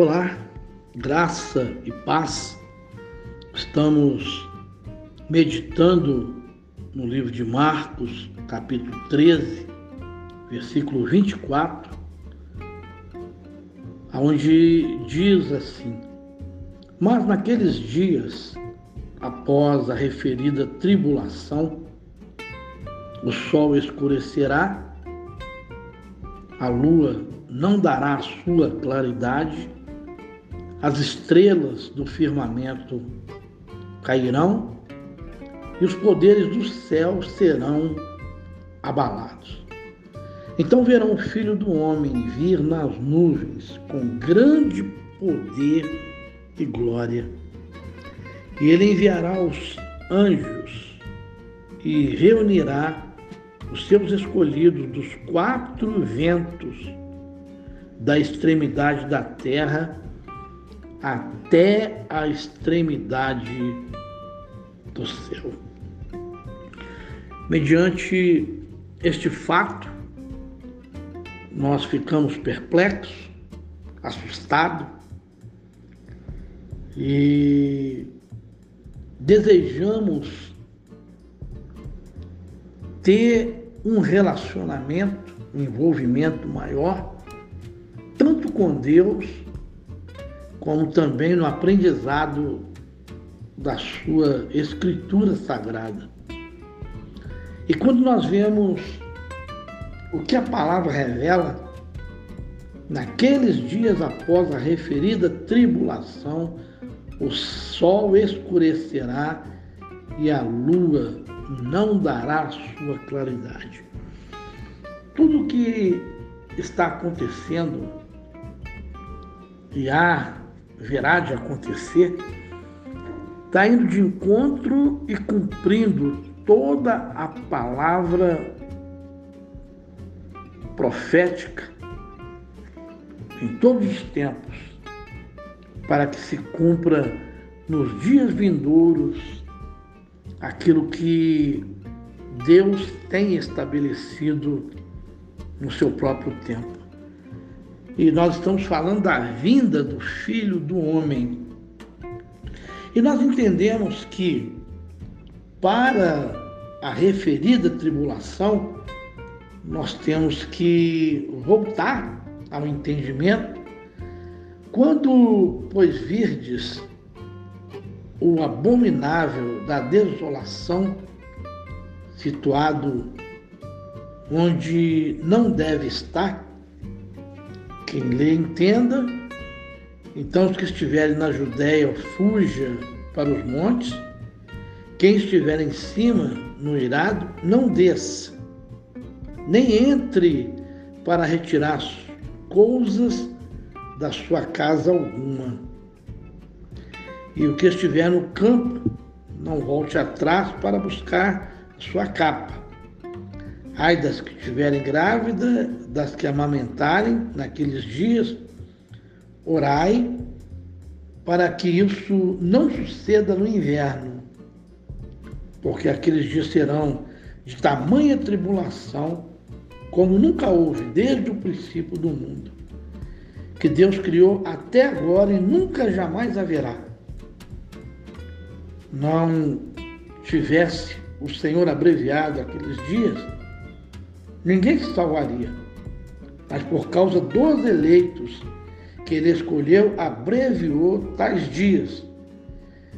Olá, graça e paz. Estamos meditando no livro de Marcos, capítulo 13, versículo 24, onde diz assim: Mas naqueles dias, após a referida tribulação, o sol escurecerá, a lua não dará sua claridade as estrelas do firmamento cairão e os poderes do céu serão abalados. Então verão o Filho do Homem vir nas nuvens com grande poder e glória. E ele enviará os anjos e reunirá os seus escolhidos dos quatro ventos da extremidade da terra até a extremidade do céu. Mediante este fato, nós ficamos perplexos, assustados e desejamos ter um relacionamento, um envolvimento maior, tanto com Deus como também no aprendizado da sua escritura sagrada. E quando nós vemos o que a palavra revela, naqueles dias após a referida tribulação, o sol escurecerá e a lua não dará sua claridade. Tudo o que está acontecendo e há verá de acontecer, está indo de encontro e cumprindo toda a palavra profética em todos os tempos, para que se cumpra nos dias vindouros aquilo que Deus tem estabelecido no seu próprio tempo. E nós estamos falando da vinda do Filho do Homem. E nós entendemos que para a referida tribulação, nós temos que voltar ao entendimento. Quando, pois, virdes o abominável da desolação, situado onde não deve estar, quem lê entenda. Então, os que estiverem na Judéia, fuja para os montes. Quem estiver em cima, no irado, não desça, nem entre para retirar coisas da sua casa alguma. E o que estiver no campo, não volte atrás para buscar a sua capa Ai das que estiverem grávidas, das que amamentarem naqueles dias, orai para que isso não suceda no inverno, porque aqueles dias serão de tamanha tribulação como nunca houve desde o princípio do mundo, que Deus criou até agora e nunca jamais haverá. Não tivesse o Senhor abreviado aqueles dias, ninguém se salvaria. Mas por causa dos eleitos que ele escolheu, abreviou tais dias.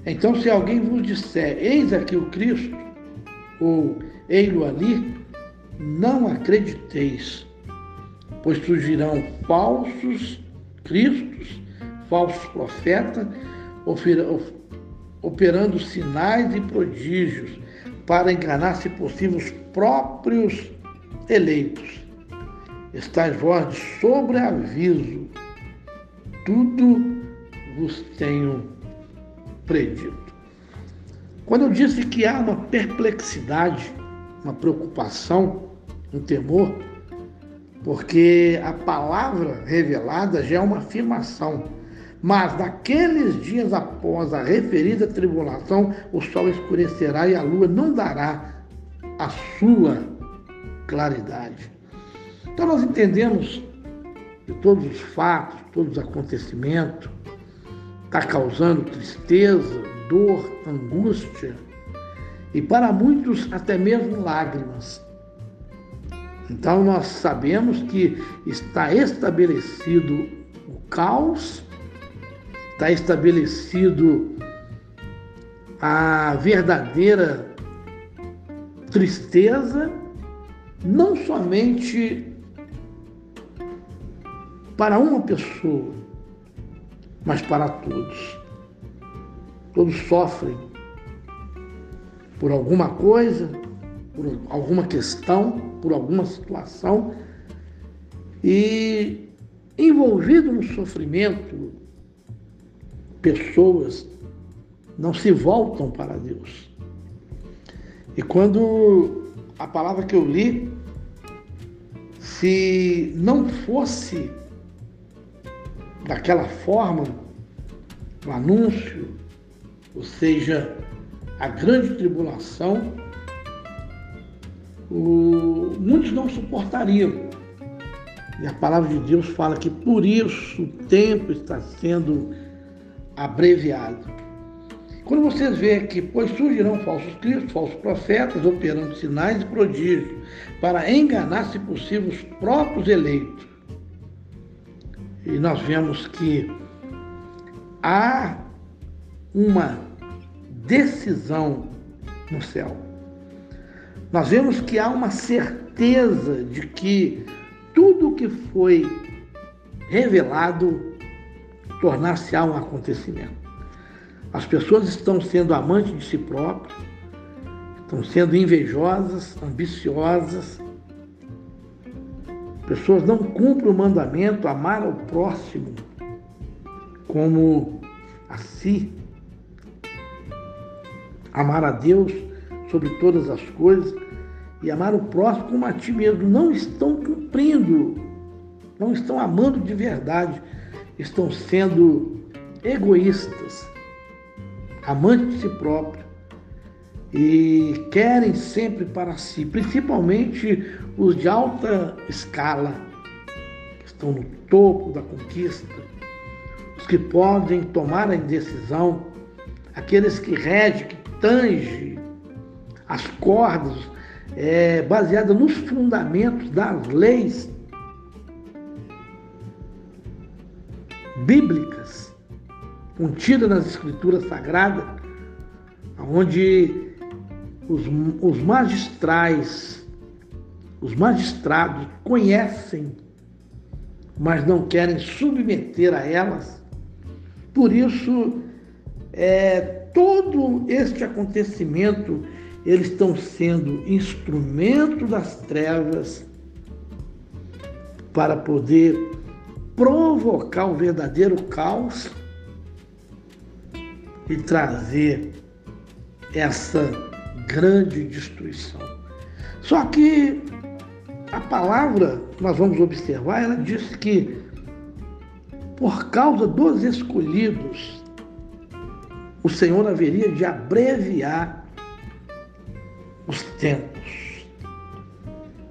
Então, se alguém vos disser, eis aqui o Cristo, ou ei-lo ali, não acrediteis, pois surgirão falsos cristos, falsos profetas, operando sinais e prodígios, para enganar, se possível, os próprios eleitos. Estais vós de sobreaviso, tudo vos tenho predito. Quando eu disse que há uma perplexidade, uma preocupação, um temor, porque a palavra revelada já é uma afirmação. Mas naqueles dias após a referida tribulação, o sol escurecerá e a lua não dará a sua claridade. Então nós entendemos de todos os fatos, todos os acontecimentos, está causando tristeza, dor, angústia e para muitos até mesmo lágrimas. Então nós sabemos que está estabelecido o caos, está estabelecido a verdadeira tristeza, não somente para uma pessoa, mas para todos. Todos sofrem por alguma coisa, por alguma questão, por alguma situação e envolvido no sofrimento, pessoas não se voltam para Deus. E quando a palavra que eu li, se não fosse daquela forma, o anúncio, ou seja, a grande tribulação, o, muitos não suportariam. E a palavra de Deus fala que por isso o tempo está sendo abreviado. Quando vocês veem que, pois surgirão falsos cristos, falsos profetas, operando sinais e prodígios, para enganar, se possível, os próprios eleitos. E nós vemos que há uma decisão no céu. Nós vemos que há uma certeza de que tudo que foi revelado tornar-se-á um acontecimento. As pessoas estão sendo amantes de si próprias, estão sendo invejosas, ambiciosas. Pessoas não cumprem o mandamento amar ao próximo como a si. Amar a Deus sobre todas as coisas e amar o próximo como a ti mesmo. Não estão cumprindo, não estão amando de verdade, estão sendo egoístas amantes de si próprio e querem sempre para si, principalmente os de alta escala, que estão no topo da conquista, os que podem tomar a decisão, aqueles que regem, que tangem as cordas é, baseadas nos fundamentos das leis bíblicas contida nas Escrituras Sagradas, onde os, os magistrais, os magistrados conhecem, mas não querem submeter a elas. Por isso, é, todo este acontecimento, eles estão sendo instrumento das trevas para poder provocar o verdadeiro caos e trazer essa grande destruição. Só que a palavra, nós vamos observar, ela diz que por causa dos escolhidos, o Senhor haveria de abreviar os tempos.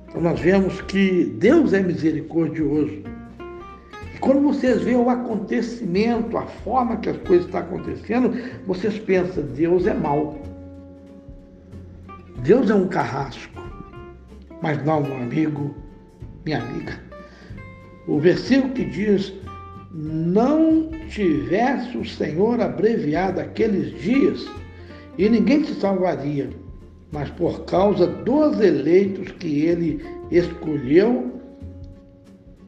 Então nós vemos que Deus é misericordioso quando vocês veem o acontecimento, a forma que as coisas estão acontecendo, vocês pensam, Deus é mau. Deus é um carrasco. Mas não, meu amigo, minha amiga. O versículo que diz, não tivesse o Senhor abreviado aqueles dias, e ninguém se salvaria, mas por causa dos eleitos que ele escolheu,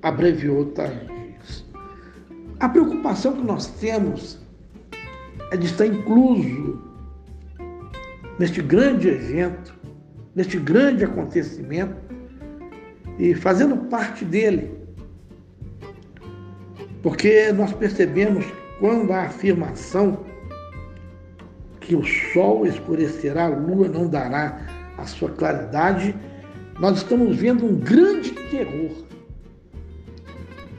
abreviou tarde. A preocupação que nós temos é de estar incluso neste grande evento, neste grande acontecimento e fazendo parte dele. Porque nós percebemos quando a afirmação que o sol escurecerá, a lua não dará a sua claridade, nós estamos vendo um grande terror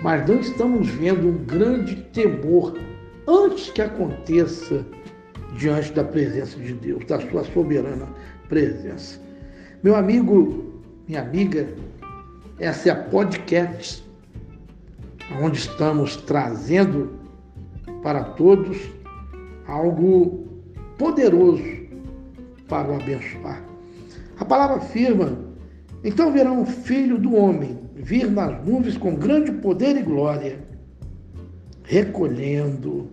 mas não estamos vendo um grande temor antes que aconteça diante da presença de Deus, da sua soberana presença. Meu amigo, minha amiga, essa é a podcast onde estamos trazendo para todos algo poderoso para o abençoar. A palavra afirma: então verá um filho do homem vir nas nuvens com grande poder e glória, recolhendo,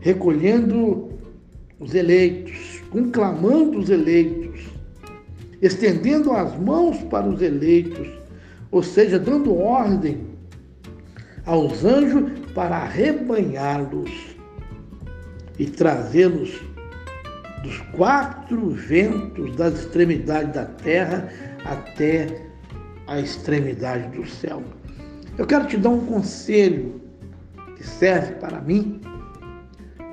recolhendo os eleitos, conclamando os eleitos, estendendo as mãos para os eleitos, ou seja, dando ordem aos anjos para arrebanhá-los e trazê-los dos quatro ventos das extremidades da terra até a extremidade do céu. Eu quero te dar um conselho que serve para mim,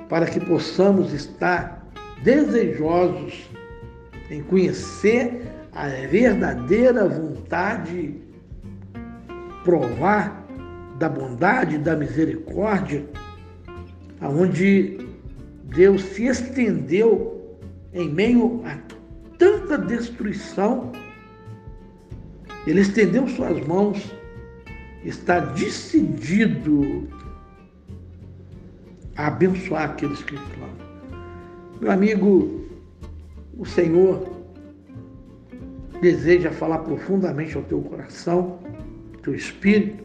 para que possamos estar desejosos em conhecer a verdadeira vontade, provar da bondade da misericórdia, aonde Deus se estendeu em meio a tanta destruição, ele estendeu suas mãos, está decidido a abençoar aqueles que clamam. Meu amigo, o Senhor deseja falar profundamente ao teu coração, ao teu espírito,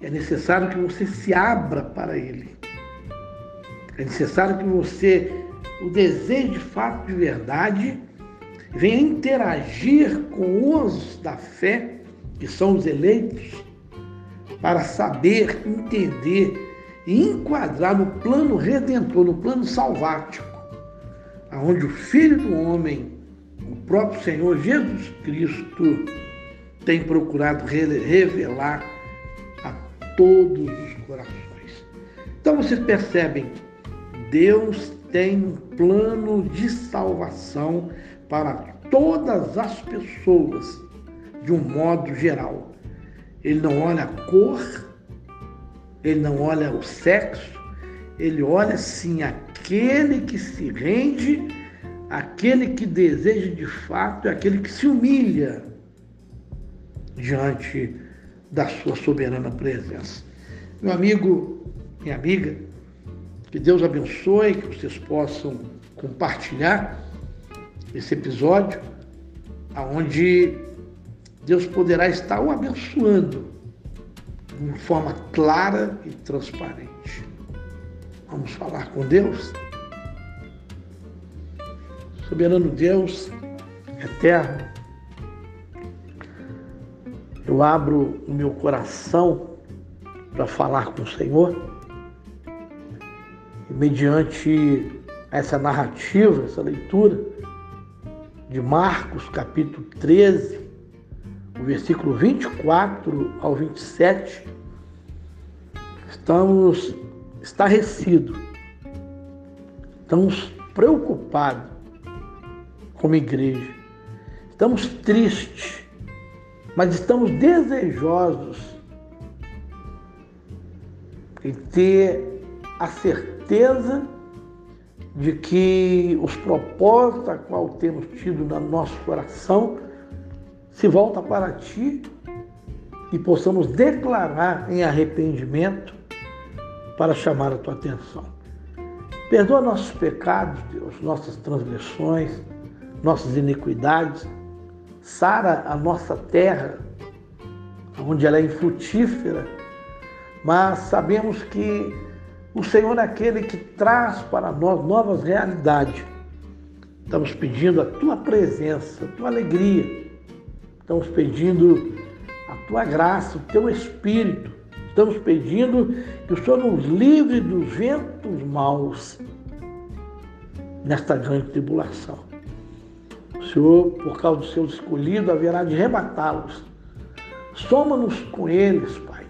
é necessário que você se abra para Ele. É necessário que você o deseje de fato de verdade, venha interagir com os da fé, que são os eleitos, para saber, entender e enquadrar no plano redentor, no plano salvático, aonde o Filho do Homem, o próprio Senhor Jesus Cristo, tem procurado revelar todos os corações. Então vocês percebem, Deus tem um plano de salvação para todas as pessoas, de um modo geral. Ele não olha a cor, ele não olha o sexo, ele olha sim aquele que se rende, aquele que deseja de fato, é aquele que se humilha diante da sua soberana presença. Meu amigo, minha amiga, que Deus abençoe, que vocês possam compartilhar esse episódio, aonde Deus poderá estar o abençoando de uma forma clara e transparente. Vamos falar com Deus? Soberano Deus, eterno, eu abro o meu coração para falar com o Senhor. E mediante essa narrativa, essa leitura de Marcos, capítulo 13, o versículo 24 ao 27, estamos estarrecidos, estamos preocupados como igreja, estamos tristes mas estamos desejosos em ter a certeza de que os propósitos a qual temos tido no nosso coração se volta para ti e possamos declarar em arrependimento para chamar a tua atenção. Perdoa nossos pecados, Deus, nossas transgressões, nossas iniquidades sara a nossa terra, onde ela é infrutífera, mas sabemos que o Senhor é aquele que traz para nós novas realidades. Estamos pedindo a tua presença, a tua alegria. Estamos pedindo a tua graça, o teu espírito. Estamos pedindo que o Senhor nos livre dos ventos maus nesta grande tribulação. Senhor, por causa dos seus escolhidos, haverá de rebatá-los. Soma-nos com eles, Pai.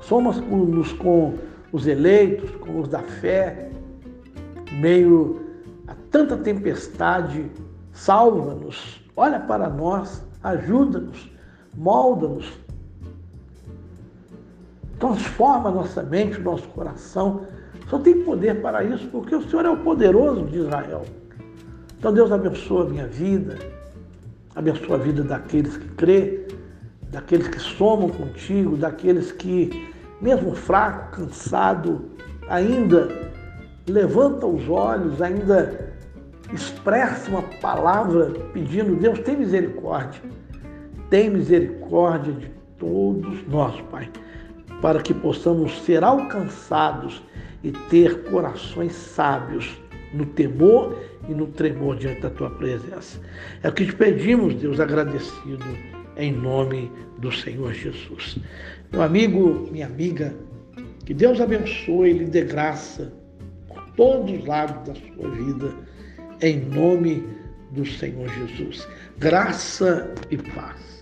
Soma-nos com os eleitos, com os da fé, meio a tanta tempestade. Salva-nos, olha para nós, ajuda-nos, molda-nos, transforma nossa mente, nosso coração. Só tem poder para isso, porque o Senhor é o poderoso de Israel. Então Deus abençoa a minha vida, abençoa a vida daqueles que crê, daqueles que somam contigo, daqueles que, mesmo fraco, cansado, ainda levanta os olhos, ainda expressa uma palavra pedindo, Deus, tem misericórdia. Tem misericórdia de todos nós, Pai, para que possamos ser alcançados e ter corações sábios no temor e no tremor diante da tua presença. É o que te pedimos, Deus, agradecido em nome do Senhor Jesus. Meu amigo, minha amiga, que Deus abençoe e lhe dê graça por todos os lados da sua vida, em nome do Senhor Jesus. Graça e paz.